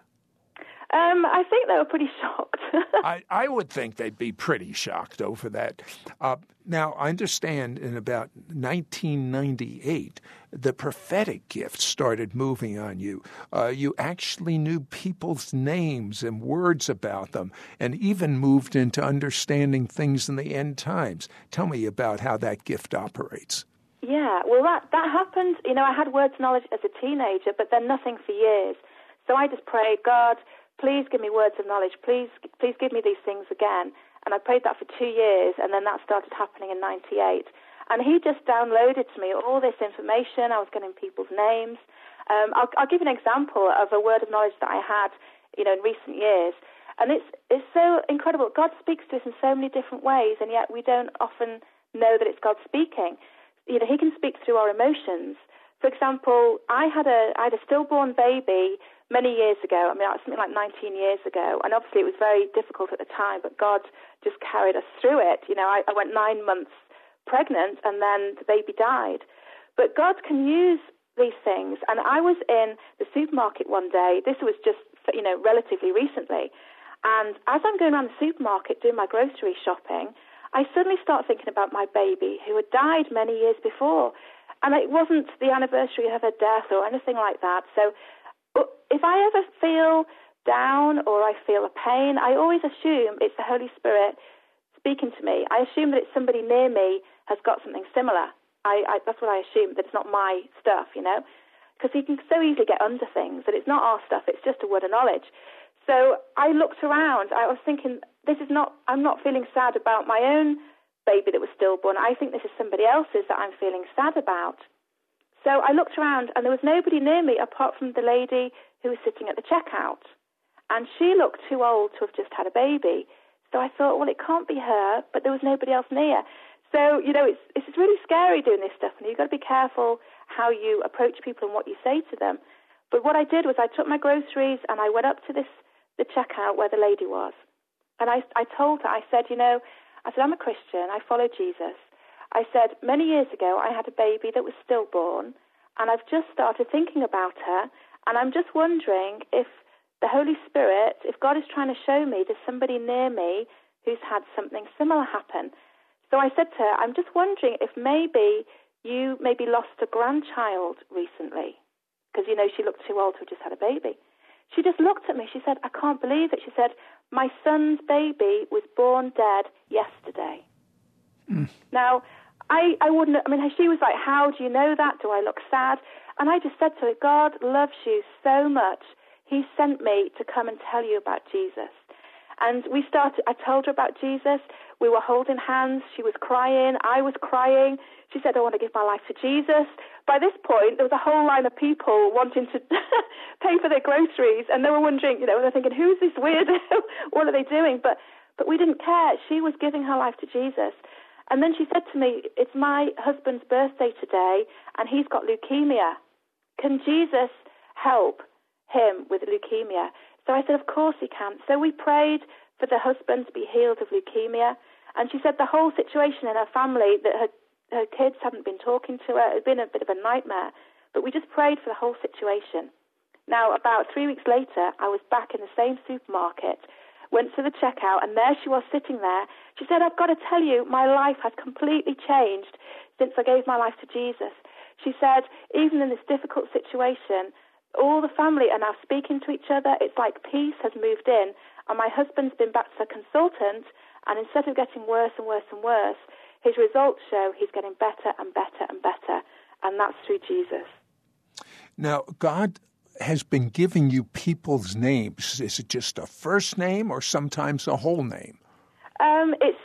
Um, I think they were pretty shocked. I, I would think they'd be pretty shocked over that. Uh, now, I understand in about 1998, the prophetic gift started moving on you. Uh, you actually knew people's names and words about them, and even moved into understanding things in the end times. Tell me about how that gift operates. Yeah, well, that, that happened. You know, I had words knowledge as a teenager, but then nothing for years. So I just prayed, God, please give me words of knowledge. Please, please give me these things again. And I prayed that for two years, and then that started happening in 98. And he just downloaded to me all this information. I was getting people's names. Um, I'll, I'll give an example of a word of knowledge that I had, you know, in recent years. And it's, it's so incredible. God speaks to us in so many different ways, and yet we don't often know that it's God speaking. You know, he can speak through our emotions. For example, I had a, I had a stillborn baby many years ago. I mean, something like 19 years ago, and obviously it was very difficult at the time. But God just carried us through it. You know, I, I went nine months pregnant, and then the baby died. But God can use these things. And I was in the supermarket one day. This was just, you know, relatively recently. And as I'm going around the supermarket doing my grocery shopping, I suddenly start thinking about my baby who had died many years before. And it wasn't the anniversary of her death or anything like that. So if I ever feel down or I feel a pain, I always assume it's the Holy Spirit speaking to me. I assume that it's somebody near me has got something similar. I, I, that's what I assume, that it's not my stuff, you know? Because he can so easily get under things, that it's not our stuff, it's just a word of knowledge. So I looked around, I was thinking, this is not, I'm not feeling sad about my own baby that was stillborn. I think this is somebody else's that I'm feeling sad about. So I looked around and there was nobody near me apart from the lady who was sitting at the checkout. And she looked too old to have just had a baby. So I thought, well, it can't be her, but there was nobody else near. So, you know, it's, it's really scary doing this stuff, and you've got to be careful how you approach people and what you say to them. But what I did was I took my groceries and I went up to this the checkout where the lady was. And I, I told her, I said, you know, I said, I'm a Christian, I follow Jesus. I said, many years ago, I had a baby that was stillborn, and I've just started thinking about her, and I'm just wondering if the Holy Spirit, if God is trying to show me there's somebody near me who's had something similar happen. So I said to her, I'm just wondering if maybe you maybe lost a grandchild recently, because, you know, she looked too old to have just had a baby. She just looked at me. She said, I can't believe it. She said, My son's baby was born dead yesterday. Mm. Now, I, I wouldn't, I mean, she was like, How do you know that? Do I look sad? And I just said to her, God loves you so much. He sent me to come and tell you about Jesus. And we started, I told her about Jesus. We were holding hands. She was crying. I was crying. She said, I want to give my life to Jesus. By this point, there was a whole line of people wanting to pay for their groceries. And they were wondering, you know, they're thinking, who's this weirdo? what are they doing? But, but we didn't care. She was giving her life to Jesus. And then she said to me, It's my husband's birthday today, and he's got leukemia. Can Jesus help him with leukemia? So I said, Of course he can. So we prayed for the husband to be healed of leukemia. And she said the whole situation in her family, that her, her kids hadn't been talking to her, it had been a bit of a nightmare. But we just prayed for the whole situation. Now, about three weeks later, I was back in the same supermarket went to the checkout, and there she was sitting there. She said, I've got to tell you, my life has completely changed since I gave my life to Jesus. She said, even in this difficult situation, all the family are now speaking to each other. It's like peace has moved in, and my husband's been back to a consultant, and instead of getting worse and worse and worse, his results show he's getting better and better and better, and that's through Jesus. Now, God has been giving you people's names. Is it just a first name or sometimes a whole name? Um, it's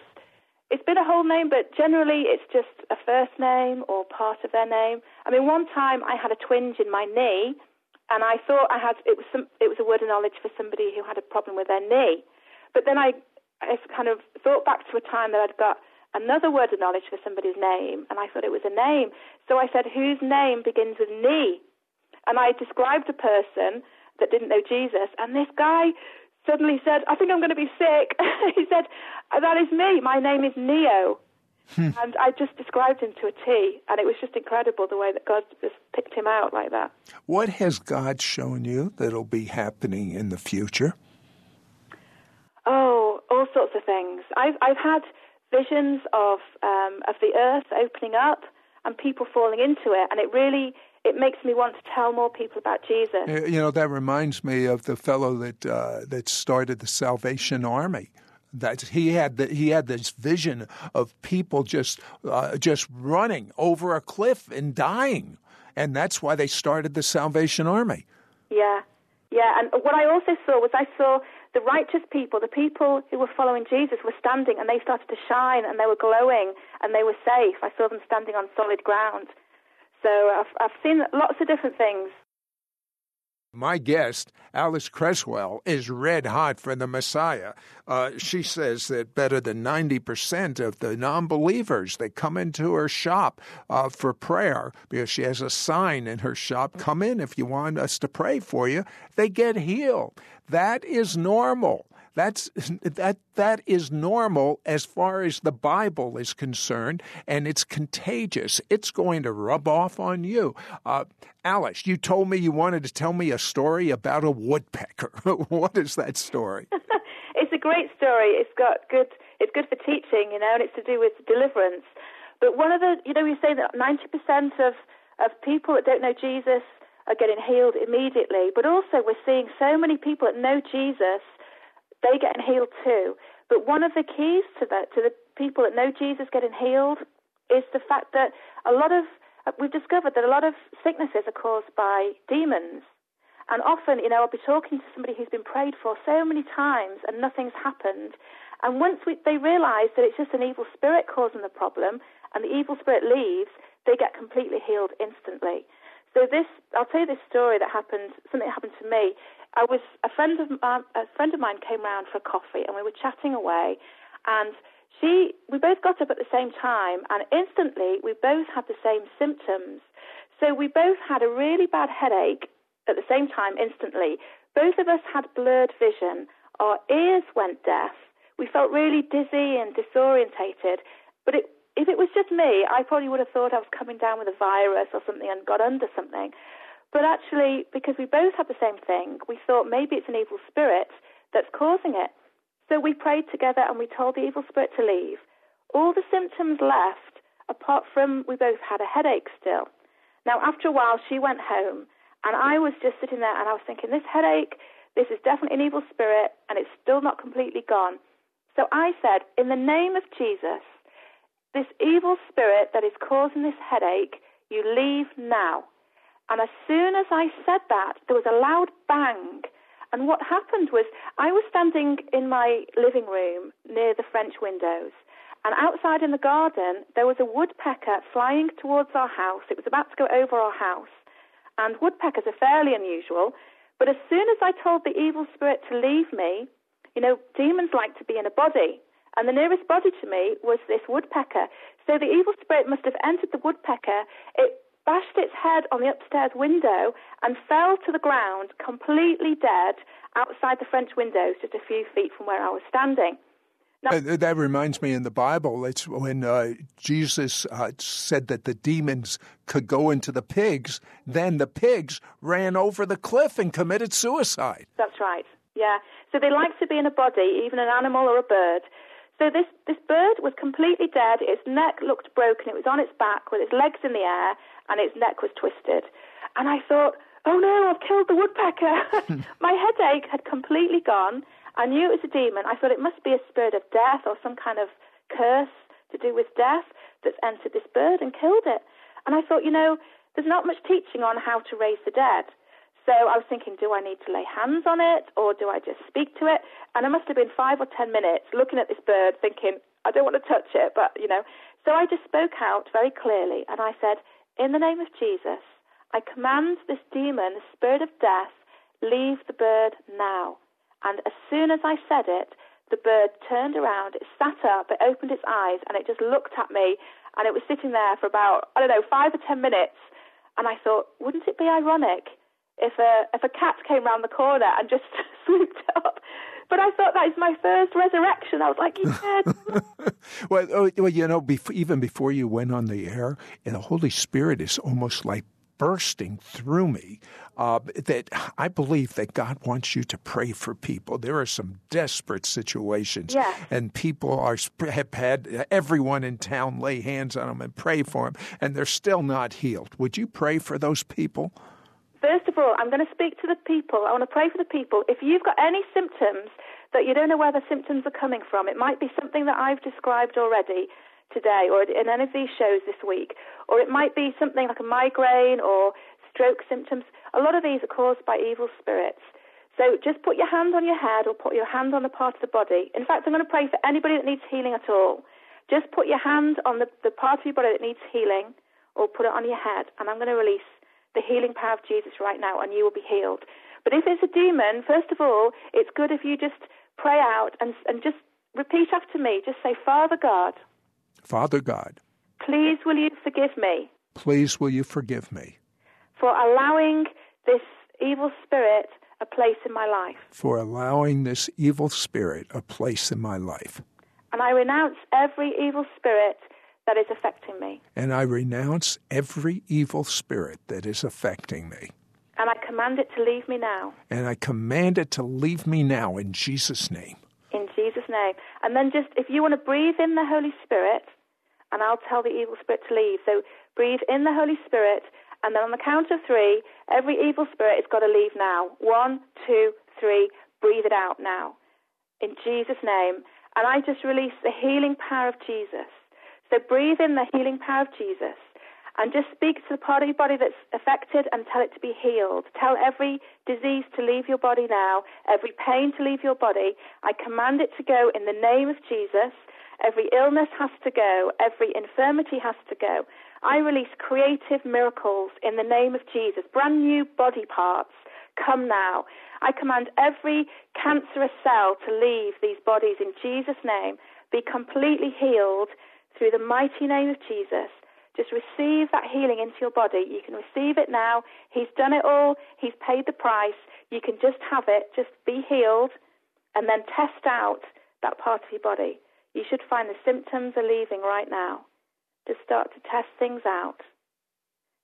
it's been a whole name, but generally it's just a first name or part of their name. I mean, one time I had a twinge in my knee, and I thought I had it was some it was a word of knowledge for somebody who had a problem with their knee. But then I I kind of thought back to a time that I'd got another word of knowledge for somebody's name, and I thought it was a name. So I said, whose name begins with knee? And I described a person that didn't know Jesus, and this guy suddenly said, I think I'm going to be sick. he said, That is me. My name is Neo. Hmm. and I just described him to a T, and it was just incredible the way that God just picked him out like that. What has God shown you that'll be happening in the future? Oh, all sorts of things. I've I've had visions of um, of the earth opening up and people falling into it, and it really it makes me want to tell more people about Jesus. You know, that reminds me of the fellow that uh, that started the Salvation Army. That he had the, he had this vision of people just uh, just running over a cliff and dying, and that's why they started the Salvation Army. Yeah, Yeah, and what I also saw was I saw the righteous people, the people who were following Jesus, were standing and they started to shine and they were glowing and they were safe. I saw them standing on solid ground. So I've, I've seen lots of different things. My guest, Alyss Cresswell, is red hot for the Messiah. Uh, she says that better than 90% of the non believers that come into her shop uh, for prayer, because she has a sign in her shop, come in if you want us to pray for you, they get healed. That is normal. That's that that is normal as far as the Bible is concerned, and it's contagious. It's going to rub off on you. Uh, Alyss, you told me you wanted to tell me a story about a woodpecker. what is that story? it's a great story. It's got good. It's good for teaching, you know, and it's to do with deliverance. But one of the, you know, we say that ninety percent of of people that don't know Jesus are getting healed immediately. But also, we're seeing so many people that know Jesus they getting healed too. But one of the keys to that, to the people that know Jesus getting healed, is the fact that a lot of uh, we've discovered that a lot of sicknesses are caused by demons. And often, you know, I'll be talking to somebody who's been prayed for so many times and nothing's happened. And once we, they realize that it's just an evil spirit causing the problem and the evil spirit leaves, they get completely healed instantly. So this, I'll tell you this story that happened, something that happened to me. I was a friend of uh, a friend of mine came round for a coffee, and we were chatting away, and she we both got up at the same time, and instantly we both had the same symptoms. So we both had a really bad headache at the same time instantly. Both of us had blurred vision. Our ears went deaf. We felt really dizzy and disorientated. But it, if it was just me, I probably would have thought I was coming down with a virus or something and got under something. But actually, because we both had the same thing, we thought maybe it's an evil spirit that's causing it. So we prayed together and we told the evil spirit to leave. All the symptoms left, apart from we both had a headache still. Now, after a while, she went home, and I was just sitting there and I was thinking, this headache, this is definitely an evil spirit, and it's still not completely gone. So I said, in the name of Jesus, this evil spirit that is causing this headache, you leave now. And as soon as I said that, there was a loud bang. And what happened was I was standing in my living room near the French windows. And outside in the garden, there was a woodpecker flying towards our house. It was about to go over our house. And woodpeckers are fairly unusual. But as soon as I told the evil spirit to leave me, you know, demons like to be in a body. And the nearest body to me was this woodpecker. So the evil spirit must have entered the woodpecker. It bashed its head on the upstairs window and fell to the ground completely dead outside the French windows just a few feet from where I was standing. Now, uh, that reminds me in the Bible, it's when uh, Jesus uh, said that the demons could go into the pigs, then the pigs ran over the cliff and committed suicide. That's right, yeah. So they like to be in a body, even an animal or a bird. So this, this bird was completely dead. Its neck looked broken. It was on its back with its legs in the air, and its neck was twisted. And I thought, oh no, I've killed the woodpecker. Hmm. My headache had completely gone. I knew it was a demon. I thought it must be a spirit of death or some kind of curse to do with death that's entered this bird and killed it. And I thought, you know, there's not much teaching on how to raise the dead. So I was thinking, do I need to lay hands on it or do I just speak to it? And I must have been five or ten minutes looking at this bird thinking, I don't want to touch it, but, you know. So I just spoke out very clearly and I said, in the name of Jesus, I command this demon, the spirit of death, leave the bird now. And as soon as I said it, the bird turned around, it sat up, it opened its eyes, and it just looked at me. And it was sitting there for about, I don't know, five or ten minutes. And I thought, wouldn't it be ironic if a, if a cat came round the corner and just swooped up? But I thought that is my first resurrection. I was like, yeah. well, oh, well, you know, before, even before you went on the air, and the Holy Spirit is almost like bursting through me uh, that I believe that God wants you to pray for people. There are some desperate situations, yeah. and people are have had everyone in town lay hands on them and pray for them, and they're still not healed. Would you pray for those people? First of all, I'm going to speak to the people. I want to pray for the people. If you've got any symptoms that you don't know where the symptoms are coming from, it might be something that I've described already today or in any of these shows this week, or it might be something like a migraine or stroke symptoms. A lot of these are caused by evil spirits. So just put your hand on your head or put your hand on the part of the body. In fact, I'm going to pray for anybody that needs healing at all. Just put your hand on the, the part of your body that needs healing or put it on your head, and I'm going to release the healing power of Jesus right now, and you will be healed. But if it's a demon, first of all, it's good if you just pray out and, and just repeat after me. Just say, Father God. Father God. Please will you forgive me? Please will you forgive me? For allowing this evil spirit a place in my life. For allowing this evil spirit a place in my life. And I renounce every evil spirit that is affecting me. And I renounce every evil spirit that is affecting me. And I command it to leave me now. And I command it to leave me now in Jesus' name. In Jesus' name. And then just, if you want to breathe in the Holy Spirit, and I'll tell the evil spirit to leave. So breathe in the Holy Spirit, and then on the count of three, every evil spirit has got to leave now. One, two, three. Breathe it out now. In Jesus' name. And I just release the healing power of Jesus. So breathe in the healing power of Jesus and just speak to the part of your body that's affected and tell it to be healed. Tell every disease to leave your body now, every pain to leave your body. I command it to go in the name of Jesus. Every illness has to go, every infirmity has to go. I release creative miracles in the name of Jesus, brand new body parts. Come now. I command every cancerous cell to leave these bodies in Jesus' name, be completely healed through the mighty name of Jesus. Just receive that healing into your body. You can receive it now. He's done it all. He's paid the price. You can just have it. Just be healed and then test out that part of your body. You should find the symptoms are leaving right now. Just start to test things out.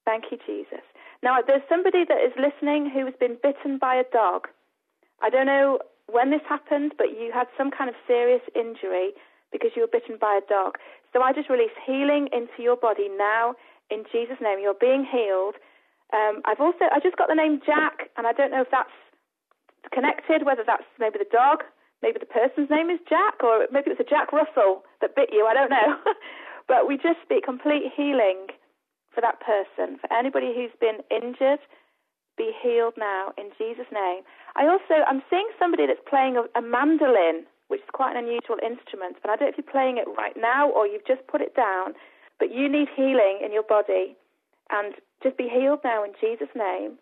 Thank you, Jesus. Now, there's somebody that is listening who has been bitten by a dog. I don't know when this happened, but you had some kind of serious injury because you were bitten by a dog. So I just release healing into your body now in Jesus' name. You're being healed. Um, I've also I just got the name Jack, and I don't know if that's connected. Whether that's maybe the dog, maybe the person's name is Jack, or maybe it was a Jack Russell that bit you. I don't know. but we just speak complete healing for that person, for anybody who's been injured. Be healed now in Jesus' name. I also I'm seeing somebody that's playing a, a mandolin which is quite an unusual instrument. And I don't know if you're playing it right now or you've just put it down, but you need healing in your body. And just be healed now in Jesus' name.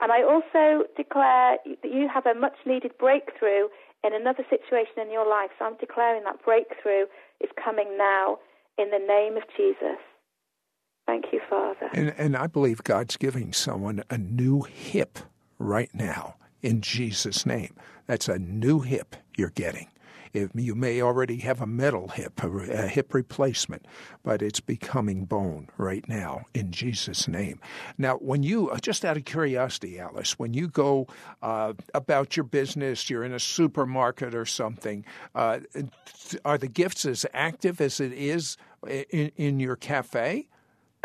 And I also declare that you have a much needed breakthrough in another situation in your life. So I'm declaring that breakthrough is coming now in the name of Jesus. Thank you, Father. And, and I believe God's giving someone a new hip right now in Jesus' name. That's a new hip you're getting. If you may already have a metal hip, a hip replacement, but it's becoming bone right now in Jesus' name. Now, when you, uh, just out of curiosity, Alyss, when you go uh, about your business, you're in a supermarket or something, uh, are the gifts as active as it is in, in your cafe?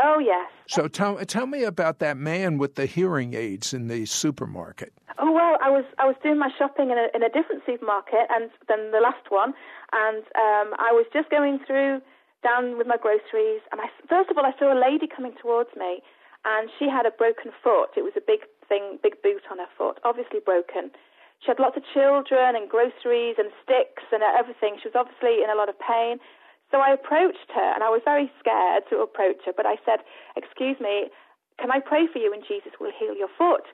Oh, yes. So tell, tell me about that man with the hearing aids in the supermarket. Oh well, I was I was doing my shopping in a in a different supermarket and than the last one, and um, I was just going through down with my groceries, and I first of all I saw a lady coming towards me, and she had a broken foot. It was a big thing, big boot on her foot, obviously broken. She had lots of children and groceries and sticks and everything. She was obviously in a lot of pain. So I approached her, and I was very scared to approach her, but I said, Excuse me, can I pray for you and Jesus will heal your foot?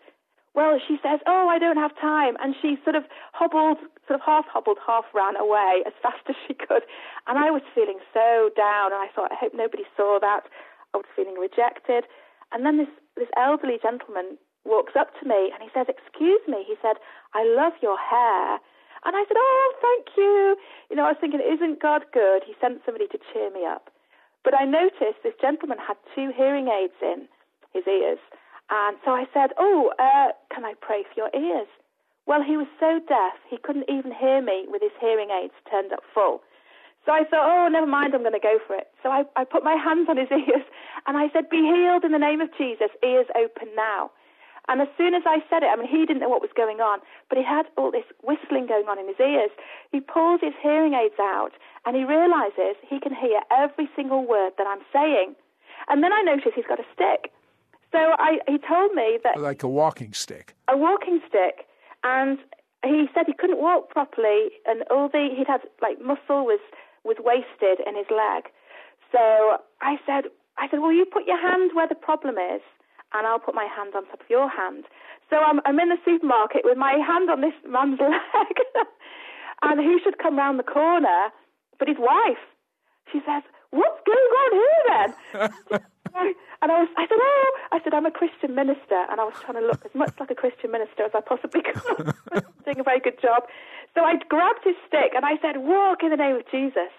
Well, she says, Oh, I don't have time. And she sort of hobbled, sort of half hobbled, half ran away as fast as she could. And I was feeling so down, and I thought, I hope nobody saw that. I was feeling rejected. And then this, this elderly gentleman walks up to me and he says, Excuse me. He said, I love your hair. And I said, Oh, thank you. You know, I was thinking, Isn't God good? He sent somebody to cheer me up. But I noticed this gentleman had two hearing aids in his ears. And so I said, Oh, uh, can I pray for your ears? Well, he was so deaf, he couldn't even hear me with his hearing aids turned up full. So I thought, oh, never mind, I'm going to go for it. So I, I put my hands on his ears and I said, Be healed in the name of Jesus, ears open now. And as soon as I said it, I mean, he didn't know what was going on, but he had all this whistling going on in his ears. He pulls his hearing aids out and he realizes he can hear every single word that I'm saying. And then I notice he's got a stick. So I, he told me that. Like a walking stick. A walking stick. and he said he couldn't walk properly, and all the he'd had like muscle was was wasted in his leg. So I said, I said, well, you put your hand where the problem is, and I'll put my hand on top of your hand. So I'm, I'm in the supermarket with my hand on this man's leg, and who should come round the corner but his wife? She says, "What's going on here then?" and I was, I said, "Oh," I said, "I'm a Christian minister," and I was trying to look as much like a Christian minister as I possibly could, doing a very good job. So I grabbed his stick and I said, "Walk in the name of Jesus."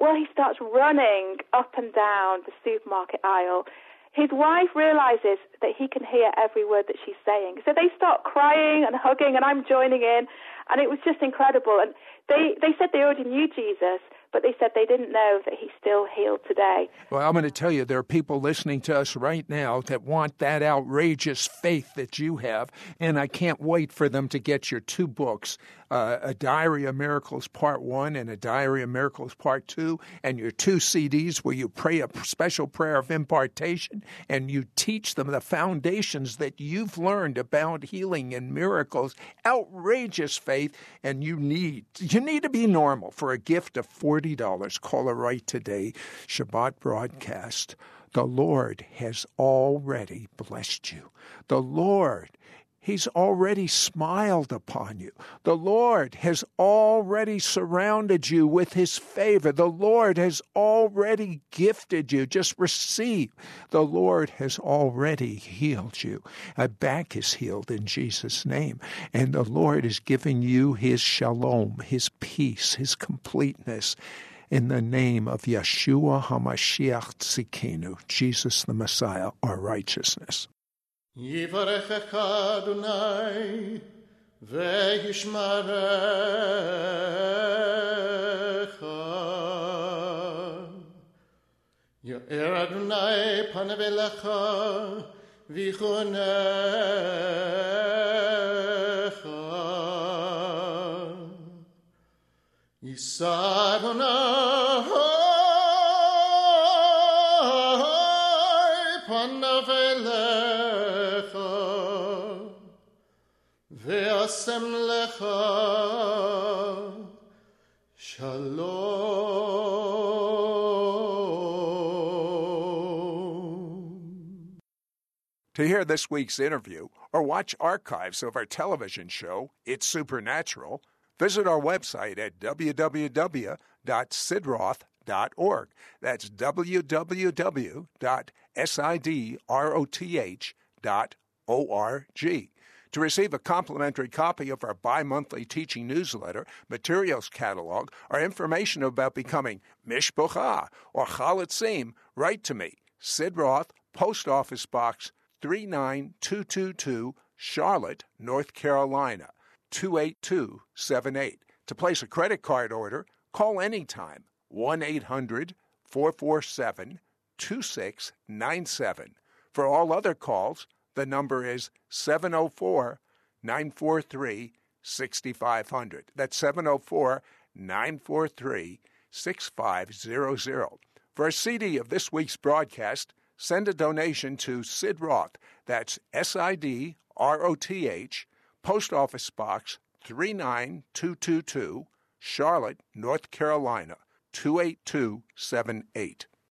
Well, he starts running up and down the supermarket aisle. His wife realizes that he can hear every word that she's saying. So they start crying and hugging, and I'm joining in. And it was just incredible. And they, they said they already knew Jesus, but they said they didn't know that he's still healed today. Well, I'm going to tell you, there are people listening to us right now that want that outrageous faith that you have, and I can't wait for them to get your two books uh, A Diary of Miracles Part 1 and A Diary of Miracles Part 2, and your two CDs where you pray a special prayer of impartation and you teach them the foundations that you've learned about healing and miracles. Outrageous faith, and you need you need to be normal for a gift of $40. Call a right today. Shabbat broadcast. The Lord has already blessed you. The Lord He's already smiled upon you. The Lord has already surrounded you with His favor. The Lord has already gifted you. Just receive. The Lord has already healed you. A back is healed in Jesus' name. And the Lord is giving you His shalom, His peace, His completeness. In the name of Yeshua HaMashiach Tzidkenu, Jesus the Messiah, our righteousness. יברכך אדוני וישמרך יאר אדוני פניו אליך ויחונך יישא אדוני פניו אליך ועשם לך שלום. To hear this week's interview or watch archives of our television show, It's Supernatural, visit our website at www.sidroth.org. That's www.sidroth.org. To receive a complimentary copy of our bi monthly teaching newsletter, materials catalog, or information about becoming Mishpocha or Chalutzim, write to me, Sid Roth, Post Office Box 39222, Charlotte, North Carolina 28278. To place a credit card order, call anytime 1 800 447 2697. For all other calls, the number is 704 943 6500. That's 704 943 6500. For a CD of this week's broadcast, send a donation to Sid Roth. That's S I D R O T H, Post Office Box 39222, Charlotte, North Carolina 28278.